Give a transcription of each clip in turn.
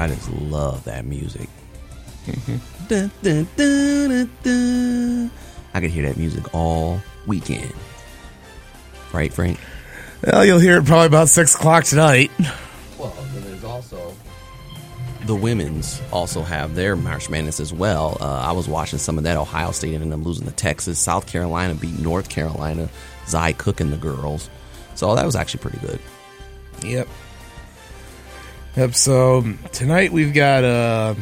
I just love that music. Dun, dun, dun, dun, dun. I could hear that music all weekend. Right, Frank? Well, you'll hear it probably about six o'clock tonight. Well, then there's also the women's also have their March Madness as well. Uh, I was watching some of that. Ohio State ended up losing to Texas. South Carolina beat North Carolina. Zia Cooke and the girls. So that was actually pretty good. Yep. Yep. So tonight we've got uh,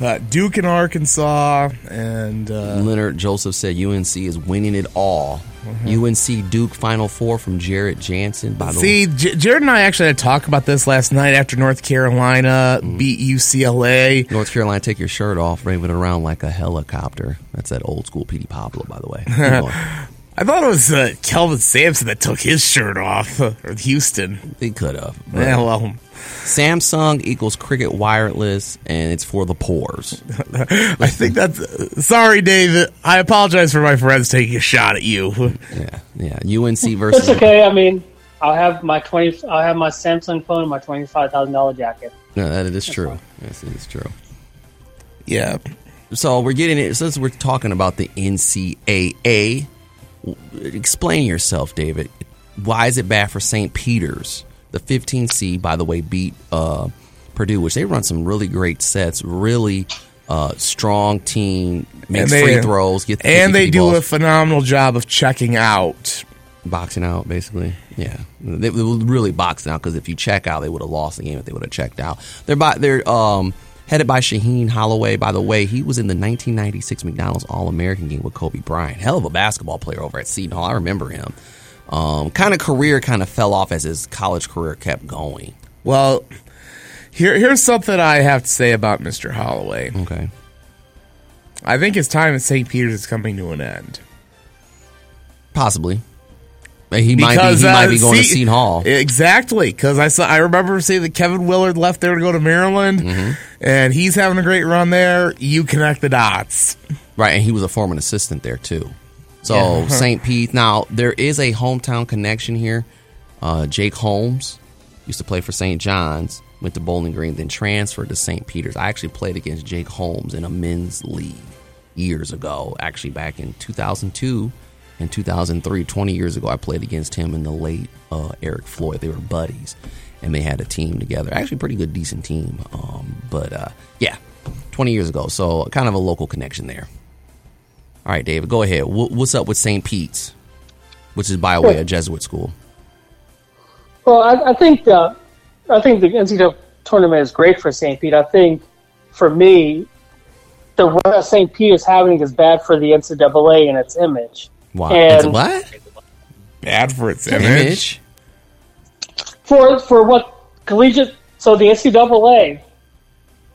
uh Duke in Arkansas, and uh, Leonard Joseph said UNC is winning it all. UNC Duke Final Four from Jarrett Jansen. By the way, see, J- Jared and I actually had to talk about this last night after North Carolina beat UCLA. North Carolina, take your shirt off, waving it around like a helicopter. That's that old school Petey Pablo, by the way. Keep going. I thought it was uh, Kelvin Sampson that took his shirt off, or Houston. They could have. Yeah, well, Samsung equals Cricket Wireless, and it's for the pores. I think that's. Sorry, David. I apologize for my friends taking a shot at you. Yeah, yeah. UNC versus. It's okay. I mean, I'll have my twenty. I'll have my Samsung phone and my twenty-five thousand dollar jacket. No, that is true. Yes, it is true. Yeah. So we're getting it since we're talking about the NCAA. Explain yourself, David. Why is it bad for St. Peter's? The 15 seed, by the way, beat uh, Purdue, which they run some really great sets. Really uh, strong team, makes they- free throws, get And they do balls. a phenomenal job of checking out. boxing out basically yeah they, they were really boxing out because if you check out they would have lost the game if they would have checked out they're by they're um headed by Shaheen Holloway by the way he was in the 1996 McDonald's All-American game with Kobe Bryant hell of a basketball player over at Seton Hall I remember him um kind of career kind of fell off as his college career kept going Well, here here's something I have to say about Mr. Holloway. okay I think his time at St. Peter's is coming to an end. possibly he might be Because, he might uh, be going to see- Seton Hall Exactly, because I saw I remember seeing that Kevin Willard left there to go to Maryland, Mm-hmm. and he's having a great run there. You connect the dots. Right, and he was a former assistant there too. So Yeah. St. Pete. Now there is a hometown connection here. Uh, Jake Holmes used to play for St. John's, went to Bowling Green, then transferred to St. Peter's. I actually played against Jake Holmes in a men's league years ago. Actually, back in 2002 and 2003, 20 years ago, I played against him and the late uh, Eric Floyd. They were buddies, and they had a team together. Actually, pretty good, decent team. Um, but uh, yeah, 20 years ago. So kind of a local connection there. All right, David, go ahead. Wh- What's up with St. Pete's, which is by the way a Jesuit school? Well, I, I think uh, I think the NCAA tournament is great for St. Pete. I think for me, the run St. Pete is having is bad for the NCAA and its image. Why? And- It's what? Bad for its image. Image? for for what collegiate so the NCAA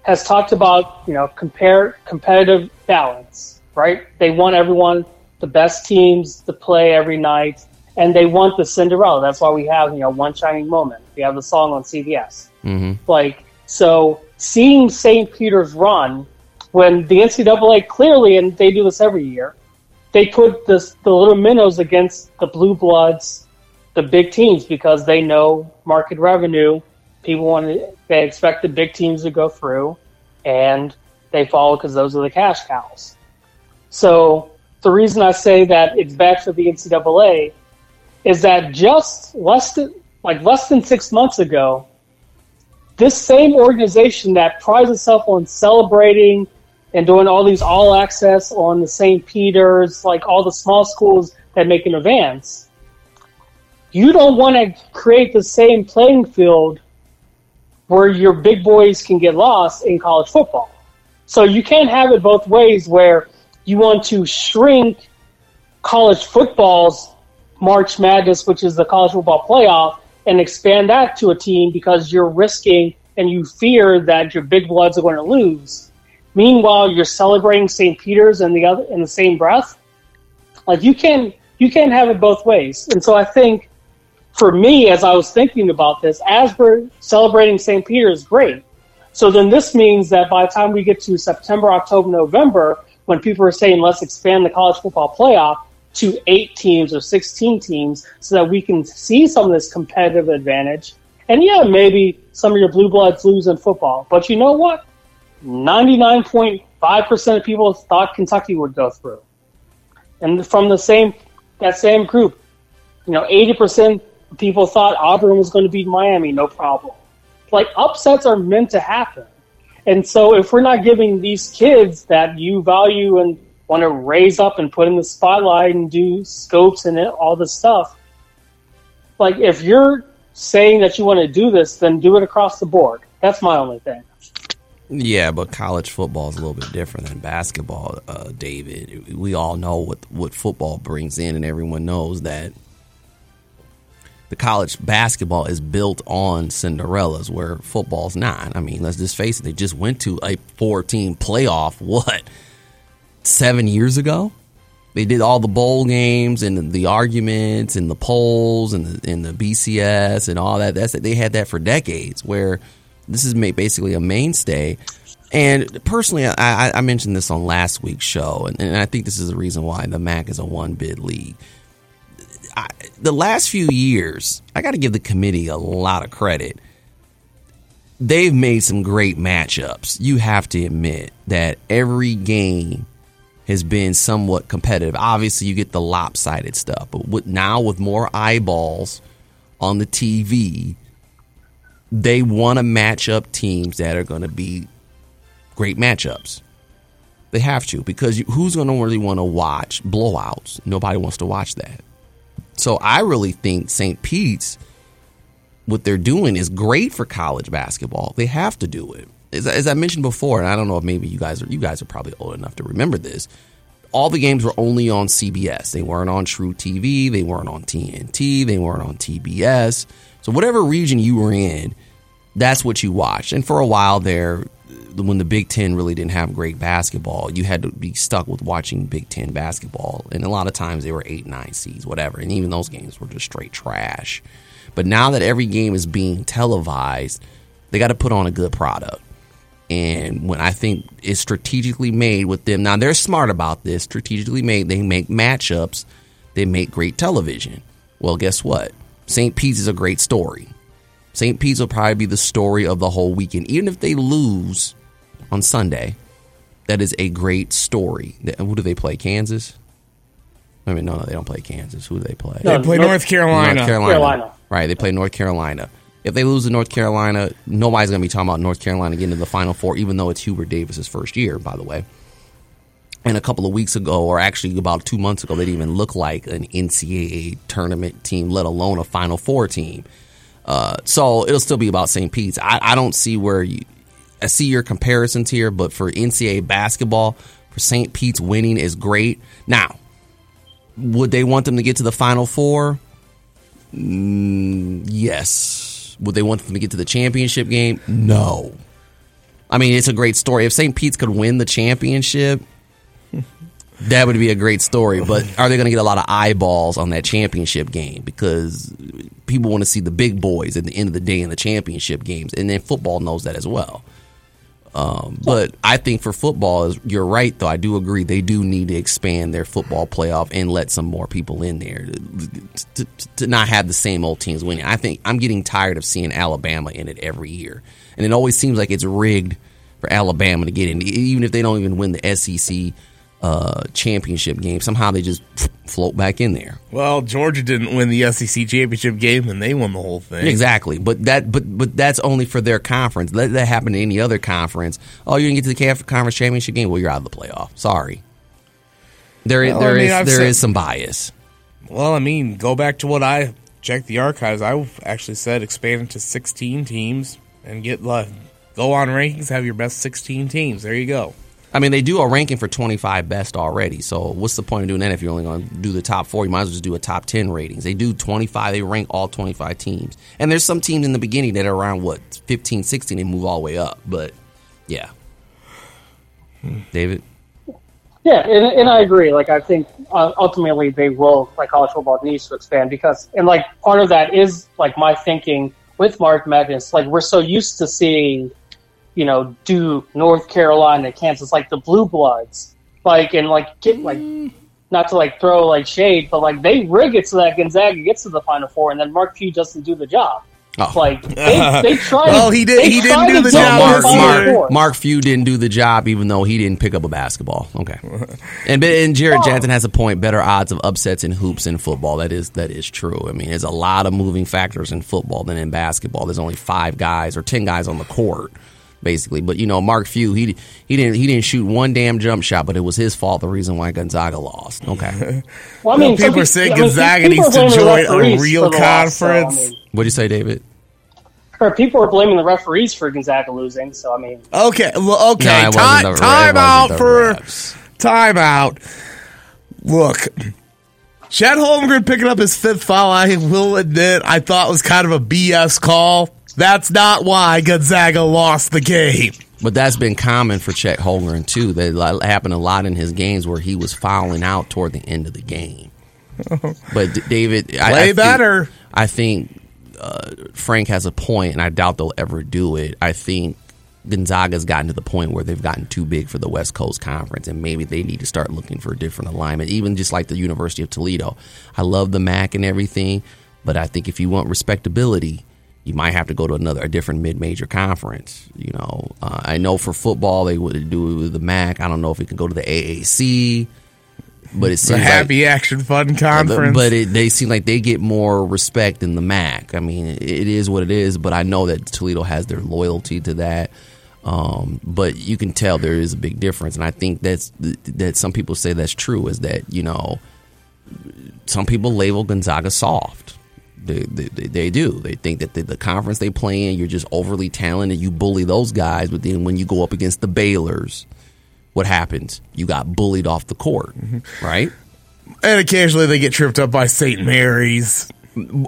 has talked about you know compare competitive balance right they want everyone the best teams to play every night and they want the Cinderella that's why we have you know one shining moment we have the song on CBS hmm like so seeing St. Peter's run when the NCAA clearly and they do this every year they put this the little minnows against the blue bloods the big teams because they know market revenue. People want to they expect the big teams to go through and they follow because those are the cash cows. So the reason i say that it's bad for the ncaa is that just less than like less than six months ago this same organization that prides itself on celebrating and doing all these all access on the St. Peter's, like all the small schools that make an advance, you don't want to create the same playing field where your big boys can get lost in college football. So you can't have it both ways where you want to shrink college football's March Madness, which is the college football playoff, and expand that to a team because you're risking and you fear that your big bloods are going to lose. Meanwhile, you're celebrating St. Peter's in the other in the same breath. Like you can you can't have it both ways. And so I think for me, as I was thinking about this, as we're celebrating St. Peter's, is great. So then this means that by the time we get to September, October, November, when people are saying let's expand the college football playoff to eight teams or 16 teams so that we can see some of this competitive advantage. And yeah, maybe some of your blue bloods lose in football. But you know what? 99.5% of people thought Kentucky would go through. And from the same that same group, you know, 80% of people thought Auburn was going to beat Miami, no problem. Like upsets are meant to happen. And so if we're not giving these kids that you value and want to raise up and put in the spotlight and do scopes and all this stuff, like if you're saying that you want to do this, then do it across the board. That's my only thing. Yeah, but college football is a little bit different than basketball, uh, David. We all know what what football brings in, and everyone knows that the college basketball is built on Cinderellas, where football's not. I mean, let's just face it; they just went to a four-team playoff. What seven years ago? They did all the bowl games and the arguments and the polls and the, and the BCS and all that. That's they had that for decades. Where this is basically a mainstay. And personally, I, I mentioned this on last week's show, and, and, I think this is the reason why the MAC is a one bid league. I, the last few years, I got to give the committee a lot of credit. They've made some great matchups. You have to admit that every game has been somewhat competitive. Obviously, you get the lopsided stuff, but with, now with more eyeballs on the TV, they want to match up teams that are going to be great matchups. They have to because who's going to really want to watch blowouts? Nobody wants to watch that. So I really think St. Pete's, what they're doing is great for college basketball. They have to do it. As, as I mentioned before, and I don't know if maybe you guys are you guys are probably old enough to remember this. All the games were only on CBS. They weren't on truTV. They weren't on TNT. They weren't on TBS. So whatever region you were in, that's what you watched. And for a while there, when the Big Ten really didn't have great basketball, you had to be stuck with watching Big Ten basketball. And a lot of times they were eight, nine seeds, whatever. And even those games were just straight trash. But now that every game is being televised, they got to put on a good product. And when I think it's strategically made with them, now they're smart about this, strategically made, they make matchups, they make great television. Well, guess what? St. Pete's is a great story. St. Pete's will probably be the story of the whole weekend. Even if they lose on Sunday, that is a great story. Who do they play? Kansas? I mean, no, no, they don't play Kansas. Who do they play? No, they play North, North Carolina. North Carolina. Carolina. Right, they play North Carolina. If they lose to North Carolina, nobody's going to be talking about North Carolina getting to the Final Four, even though it's Hubert Davis's first year, by the way. And a couple of weeks ago, or actually about two months ago, they didn't even look like an NCAA tournament team, let alone a Final Four team. Uh, so it'll still be about St. Pete's. I, I don't see where you. I see your comparisons here, but for NCAA basketball, for St. Pete's winning is great. Now, would they want them to get to the Final Four? Mm, yes. Would they want them to get to the championship game? No. I mean, it's a great story. If St. Pete's could win the championship, that would be a great story. But are they going to get a lot of eyeballs on that championship game? Because people want to see the big boys at the end of the day in the championship games, and then football knows that as well. Um, but I think for football, you're right though. I do agree they do need to expand their football playoff and let some more people in there to, to, to not have the same old teams winning. I think I'm getting tired of seeing Alabama in it every year, and it always seems like it's rigged for Alabama to get in, even if they don't even win the SEC uh, championship game. Somehow they just float back in there. Well, Georgia didn't win the SEC championship game, and they won the whole thing. Exactly, but that but but that's only for their conference. Let that happen to any other conference. Oh, you didn't get to the conference championship game. Well, you're out of the playoff. Sorry. There, well, there I mean, is, there said, is some bias. Well, I mean, go back to what I checked the archives. I actually said expand it to 16 teams and get uh, go on rankings. Have your best sixteen teams. There you go. I mean, they do a ranking for 25 best already. So what's the point of doing that if you're only going to do the top four? You might as well just do a top 10 ratings. They do 25. They rank all 25 teams. And there's some teams in the beginning that are around, what, 15, 16 and move all the way up. But, yeah. David? Yeah, and, and I agree. Like, I think uh, ultimately they will, like, college football needs to expand because, and like, part of that is, like, my thinking with Mark Madness. Like, we're so used to seeing, you know, Duke, North Carolina, Kansas, like the blue bloods, like, and like, get, like, mm. not to like throw like shade, but like they rig it so that Gonzaga gets to the Final Four, and then Mark Few doesn't do the job. Oh. Like they, they tried. Well, he did. He didn't do the job to the this Final year. Four. Mark Few didn't do the job, even though he didn't pick up a basketball. Okay, and and Jared oh. Jansen has a point. Better odds of upsets in hoops in football. That is that is true. I mean, there's a lot of moving factors in football than in basketball. There's only five guys or ten guys on the court, basically. But you know, Mark Few he he didn't he didn't shoot one damn jump shot, but it was his fault. The reason why Gonzaga lost. Okay, Well, I mean, some people are pe- saying I mean, Gonzaga needs to blaming join a real for the loss, so, I conference. mean, what do you say, David? or people are blaming the referees for Gonzaga losing. So I mean, Okay, well, okay. No, it time, the- time out for refs. time out. Look, Chet Holmgren picking up his fifth foul. I will admit, I thought was kind of a BS call. That's not why Gonzaga lost the game. But that's been common for Chet Holmgren too. That happened a lot in his games where he was fouling out toward the end of the game. But David, I, I Play think- better. I think uh, Frank has a point, and I doubt they'll ever do it. I think Gonzaga's gotten to the point where they've gotten too big for the West Coast Conference, and maybe they need to start looking for a different alignment. Even just like the University of Toledo, I love the MAC and everything, but I think if you want respectability, you might have to go to another a different mid-major conference. You know, uh, I know for football they would do the MAC. I don't know if it can go to the AAC, but it The seems like happy action fun conference. but it, they seem like they get more respect in the MAC. I mean, it, it is what it is, but I know that Toledo has their loyalty to that. Um, but you can tell there is a big difference, and I think that's that some people say that's true. Is that you know some people label Gonzaga soft. They, they, they- they do. They think that the, the conference they play in, you're just overly talented. You bully those guys, but then when you go up against the Baylors, what happens? You got bullied off the court, mm-hmm. right? and occasionally they get tripped up by St. Mary's.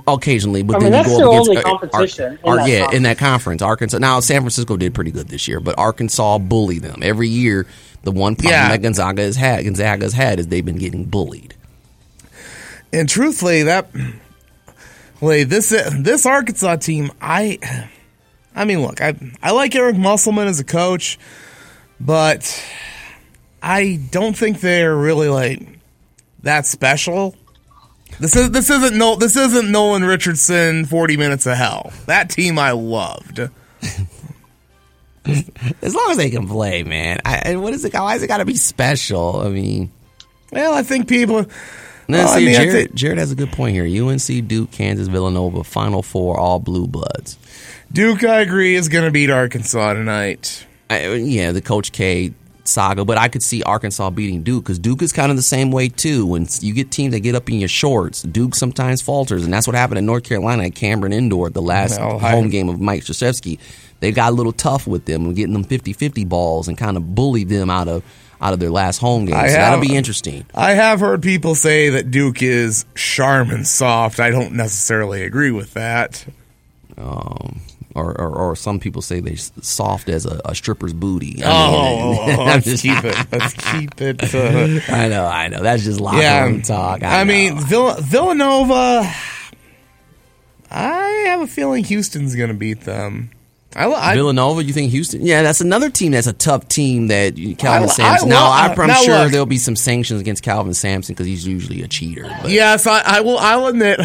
occasionally, but I then mean, you that's go up against only competition Ar- in Ar- that yeah, in conference. that conference, Arkansas. Now San Francisco did pretty good this year, but Arkansas bullied them every year. The one problem Yeah. that Gonzaga has had, Gonzaga has had, is they've been getting bullied. And truthfully, that wait this uh, this Arkansas team, I, I mean, look, I I like Eric Musselman as a coach, but I don't think they're really like that special. This is this isn't no this isn't Nolan Richardson forty minutes of hell. That team I loved. As long as they can play, man. I, and what is it? Why is it got to be special? I mean, Well, I think people. No, Well, uh, I see, mean, Jared, Jared has a good point here. UNC, Duke, Kansas, Villanova, Final Four, all blue bloods. Duke, I agree, is going to beat Arkansas tonight. I, yeah, the Coach K saga, but I could see Arkansas beating Duke because Duke is kind of the same way too. When you get teams that get up in your shorts, Duke sometimes falters, and that's what happened in North Carolina at Cameron Indoor, the last I- home game of Mike Krzyzewski. They got a little tough with them and getting them 50-50 balls and kind of bullied them out of out of their last home game. I so that'll be interesting. I have heard people say that Duke is Charmin soft. I don't necessarily agree with that. Um, or, or, or some people say they're soft as a, a stripper's booty. I Oh, mean, I'm let's just- keep it. Let's keep it. Uh, I know, I know. That's just locker yeah, room talk. I, I, mean. Vill- Villanova. I have a feeling Houston's going to beat them. I, I, Villanova, you think Houston? Yeah, that's another team that's a tough team that Calvin I- Sampson. Now, I, I'm now sure look. there'll be some sanctions against Calvin Sampson because he's usually a cheater. But Yes, I, I will. I'll admit,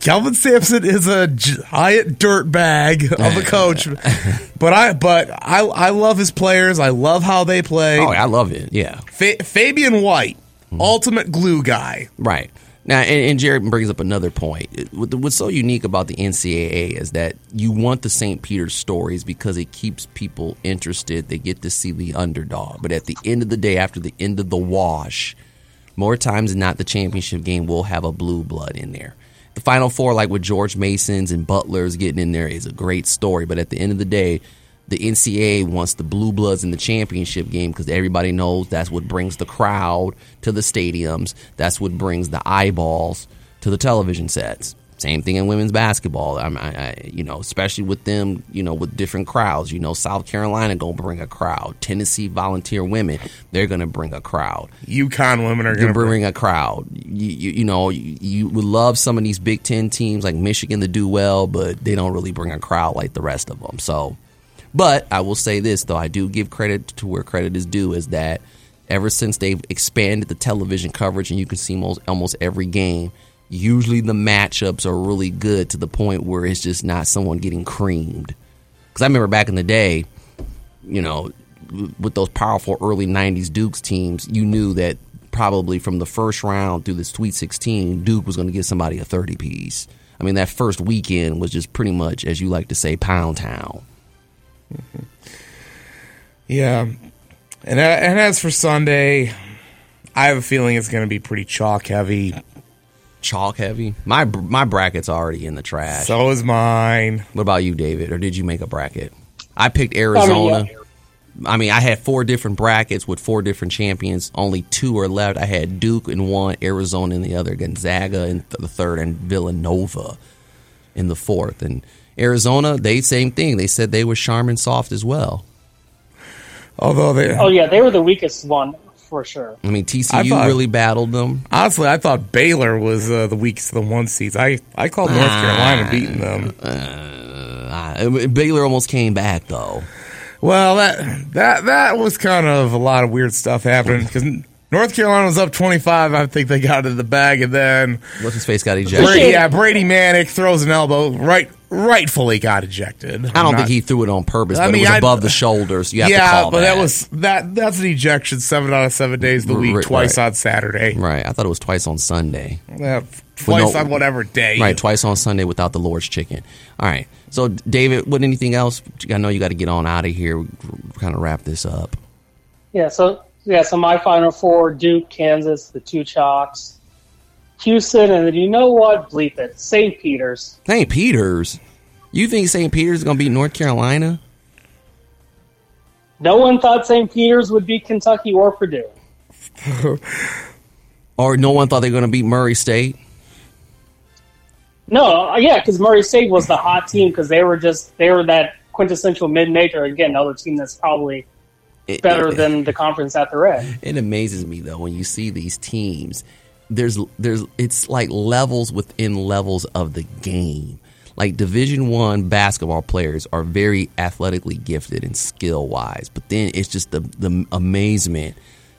Calvin Sampson is a giant dirt bag of a coach, but I but I I love his players. I love how they play. oh, I love it. Yeah, Fa- Fabian White, mm-hmm. ultimate glue guy. right. Now, and, and Jared brings up another point. What's so unique about the NCAA is that you want the St. Peter's stories because it keeps people interested. They get to see the underdog. But at the end of the day, after the end of the wash, more times than not, the championship game will have a blue blood in there. the Final Four, like with George Masons and Butlers getting in there, is a great story. But at the end of the day, the NCAA wants the blue bloods in the championship game because everybody knows that's what brings the crowd to the stadiums. That's what brings the eyeballs to the television sets. Same thing in women's basketball. I, I, I, you know, especially with them, you know, with different crowds. You know, South Carolina gonna bring a crowd. Tennessee Volunteer women, they're gonna bring a crowd. UConn women are Gonna going to bring a crowd. You, you, you know, you, you would love some of these Big Ten teams like Michigan to do well, but they don't really bring a crowd like the rest of them. So, but I will say this though, I do give credit to where credit is due, is that ever since they've expanded the television coverage and you can see most almost every game, usually the matchups are really good to the point where it's just not someone getting creamed. Because I remember back in the day, you know, with those powerful early '90s Dukes teams, you knew that probably from the first round through the Sweet 16, Duke was going to get somebody a 30 piece. I mean, that first weekend was just pretty much, as you like to say, pound town. Yeah. And, and as for Sunday, I have a feeling it's going to be pretty chalk heavy. Chalk heavy. My my bracket's already in the trash. So is mine. What about you, David? Or did you make a bracket? I picked Arizona. yeah. I mean, I had four different brackets with four different champions. Only two are left. I had Duke in one, Arizona in the other, Gonzaga in the third, and Villanova in the fourth. And Arizona, they same thing. They said they were Charmin soft as well. Although they, Oh yeah, they were the weakest one for sure. I mean, I TCU thought- really battled them. honestly, I thought Baylor was uh, the weakest of the one seeds. I, I called North Carolina beating them. Uh, Baylor almost came back though. Well, that that that was kind of a lot of weird stuff happening because North Carolina was up twenty five. I think they got it in the bag, and then What's his face got ejected? Brady, yeah, Brady Manek throws an elbow, right, rightfully got ejected. I don't think he threw it on purpose, I but mean, it was I- above the shoulders. You have to yeah, call but that. that was that. That's an ejection seven out of seven days of the week, Right, twice right. on Saturday, right. I thought it was twice on Sunday. Yeah, twice no- on whatever day. Right, twice on Sunday without the Lord's chicken. All right. So, David, what anything else? I know you got to get on out of here. Kind of wrap this up. Yeah, so yeah, so my final four: Duke, Kansas, the two chalks, Houston, and then you know what? Bleep it, St. Peter's. St. Peter's. You think St. Peter's is going to beat North Carolina? No one thought St. Peter's would beat Kentucky or Purdue. Or no one thought they were going to beat Murray State? No, uh, yeah, because Murray State was the hot team because they were just they were that quintessential mid-major. Again, another team that's probably It- better it- than the conference that they're in. It amazes me though when you see these teams. There's there's it's like levels within levels of the game. Like Division One basketball players are very athletically gifted and skill wise, but then it's just the the amazement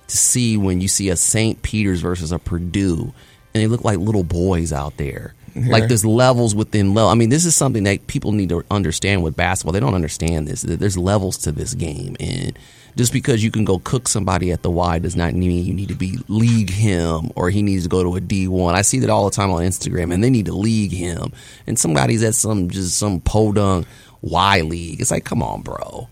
to see when you see a St. Peter's versus a Purdue, and they look like little boys out there. Like there's levels within level. I mean, this is something that people need to understand with basketball. They don't understand this. There's levels to this game, and just because you can go cook somebody at the Y does not mean you need to be league him or he needs to go to a D1. I see that all the time on Instagram, and they need to league him. And somebody's at some just some podunk Y league. It's like, come on, bro.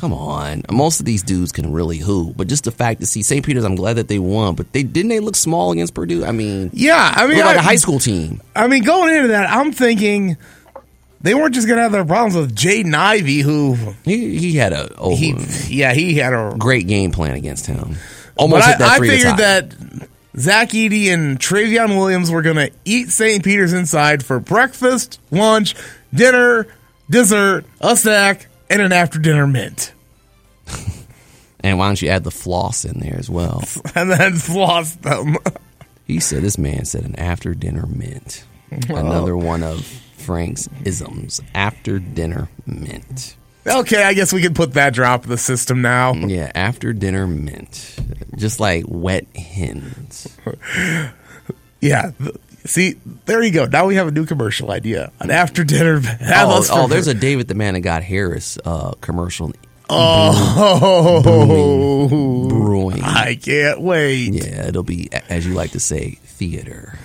Come on. Most of these dudes can really hoop, but just the fact to see St. Peter's, I'm glad that they won. But they didn't they look small against Purdue? I mean, Yeah, I mean, like I- a high school team. I mean, going into that, I'm thinking they weren't just going to have their problems with Jaden Ivey, who He he had a oh, he, yeah, he had a. great game plan against him. Almost I, hit that I to figured that Zach Edey and Trevion Williams were going to eat St. Peter's inside for breakfast, lunch, dinner, dessert, a snack, and an after dinner mint, And why don't you add the floss in there as well? and then floss them. He said this man said an after dinner mint. Another one of Frank's isms. After dinner mint. okay, I guess we can put that drop in the system now. Mm, yeah, after dinner mint. Just like wet hens. Yeah. See, there you go. Now we have a new commercial idea. An after dinner. Oh, oh, there's a David the Man that got Harris uh, commercial Oh, brewing. I can't wait. Yeah, it'll be as you like to say, theater.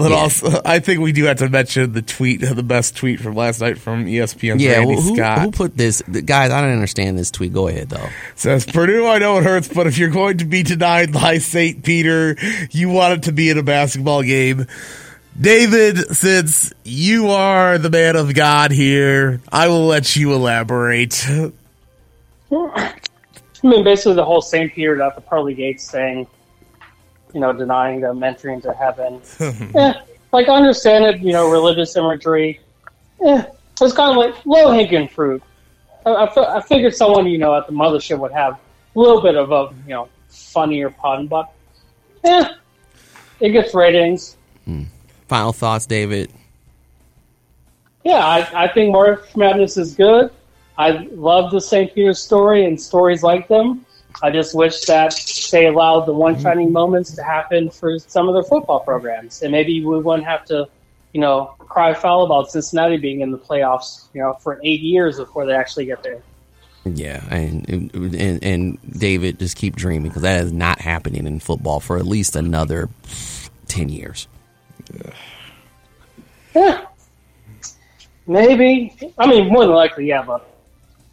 But Yeah. also, I think we do have to mention the tweet, the best tweet from last night from ESPN. Yeah, Randy well, who, Scott. who put this? Guys, I don't understand this tweet. Go ahead though. Says Purdue, I know it hurts, but if you're going to be denied by St. Peter, you want it to be in a basketball game. David, since you are the man of God here, I will let you elaborate. I mean, basically the whole St. Peter at the pearly gates thing, you know, denying them entry into heaven. eh, like, I understand it, you know, religious imagery. Eh, it's kind of like low hanging fruit. I, I, fi- I figured someone, you know, at the mothership would have a little bit of a, you know, funnier pun, but eh, it gets ratings. Final thoughts, David. Yeah, I, I think March Madness is good. I love the St. Peter's story and stories like them. I just wish that they allowed the one mm-hmm. shining moments to happen for some of their football programs, and maybe we wouldn't have to, you know, cry foul about Cincinnati being in the playoffs, you know, for eight years before they actually get there. Yeah, and and, and David, just keep dreaming because that is not happening in football for at least another ten years. Yeah, maybe. I mean, more than likely, yeah. But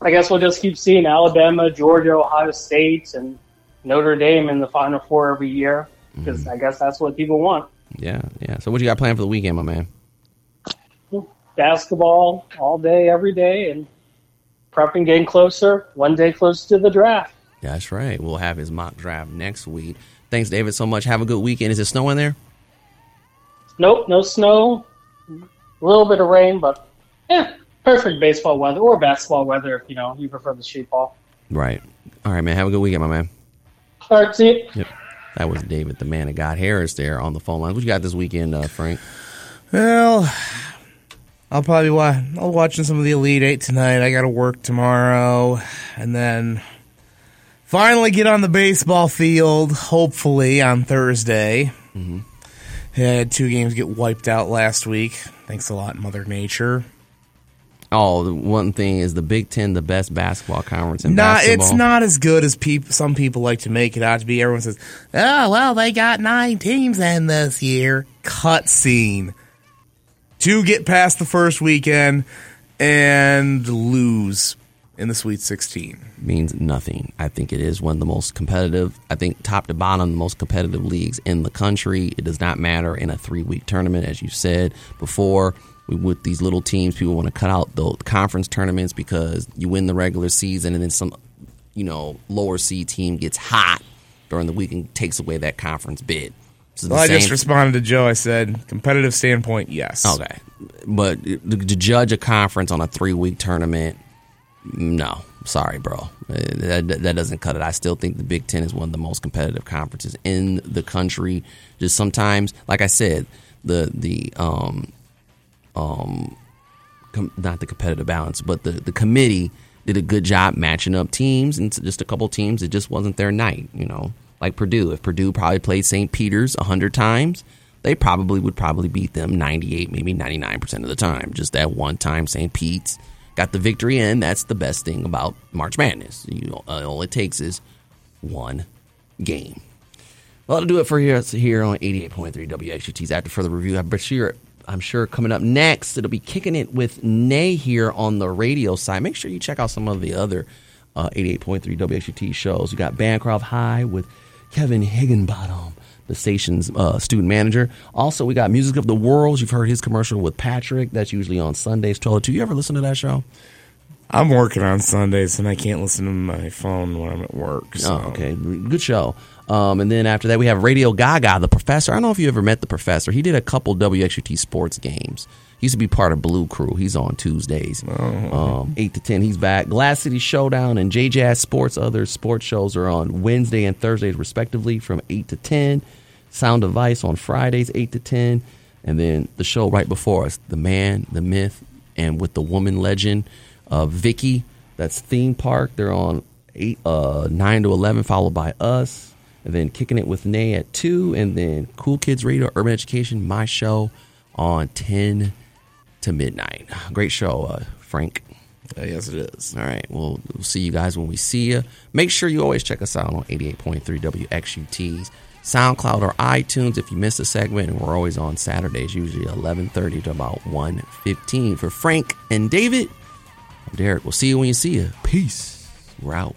I guess we'll just keep seeing Alabama, Georgia, Ohio State, and Notre Dame in the Final Four every year because mm-hmm. I guess that's what people want. Yeah, yeah. So what you got planned for the weekend, my man? Basketball all day, every day, and prepping, getting closer, one day closer to the draft. That's right. We'll have his mock draft next week. Thanks, David, so much. Have a good weekend. Is it snowing there? Nope, no snow, a little bit of rain, but yeah, perfect baseball weather or basketball weather if you know you prefer the street ball. Right. All right, man. Have a good weekend, my man. All right, see you. Yep. That was David, the man of God Harris, there on the phone line. What you got this weekend, uh, Frank? Well, I'll probably watch. I'll watching some of the Elite Eight tonight. I got to work tomorrow, and then finally get on the baseball field. Hopefully on Thursday. Mm-hmm. Had two games get wiped out last week. Thanks a lot, Mother Nature. Oh, the one thing is the Big Ten, the best basketball conference in Nah, basketball. it's not as good as peop- some people like to make it out to be. Everyone says, "Oh, well, they got nine teams in this year." Cut scene. To get past the first weekend and lose in the Sweet 16. means nothing. I think it is one of the most competitive, I think top to bottom, the most competitive leagues in the country. It does not matter in a three week tournament, as you said before. We, with these little teams, people want to cut out the conference tournaments because you win the regular season and then some, you know, lower seed team gets hot during the week and takes away that conference bid. So Well, I just responded to Joe. I said, competitive standpoint, yes. Okay, but to, judge a conference on a three week tournament, no, sorry, bro, that, that doesn't cut it. I still think the Big Ten is one of the most competitive conferences in the country. Just sometimes, like I said, the the um um com- not the competitive balance, but the the committee did a good job matching up teams, and just a couple teams it just wasn't their night. You know, like Purdue. If Purdue probably played St. Peter's hundred times, they probably would probably beat them ninety eight, maybe ninety nine percent of the time. Just that one time, St. Pete's got the victory, and that's the best thing about March Madness. You know, uh, all it takes is one game. Well, that'll do it for here, here on 88.3 WXUT's After Further Review. I'm sure, I'm sure coming up next, it'll be kicking it with Nay here on the radio side. Make sure you check out some of the other uh, 88.3 WXUT shows. You got Bancroft High with Kevin Higginbottom, the station's uh, student manager. Also, we got Music of the World. You've heard his commercial with Patrick. That's usually on Sundays, 12 to 2. You ever listen to that show? I'm working on Sundays, and I can't listen to my phone when I'm at work. So. Oh, okay. Good show. Um, and then after that, we have Radio Gaga, the professor. I don't know if you ever met the professor. He did a couple WXUT sports games. He used to be part of Blue Crew. He's on Tuesdays, um, 8 to 10. He's back. Glass City Showdown and J Jazz Sports, other sports shows are on Wednesday and Thursdays, respectively, from 8 to 10. Sound Device on Fridays, 8 to 10. And then the show right before us, The Man, The Myth, and with the woman legend, uh, Vicky. That's Theme Park. They're on eight, uh, 9 to 11, followed by us. And then Kicking It with Nay at 2. And then Cool Kids Radio, Urban Education, my show on 10 to midnight. Great show, uh, Frank. Uh, yes, it is. All right. We'll, we'll see you guys when we see you. Make sure you always check us out on 88.3 WXUT's SoundCloud or iTunes if you missed a segment. And we're always on Saturdays, usually 11.30 to about 1.15. For Frank and David, I'm Derek. We'll see you when you see you. Peace. We're out.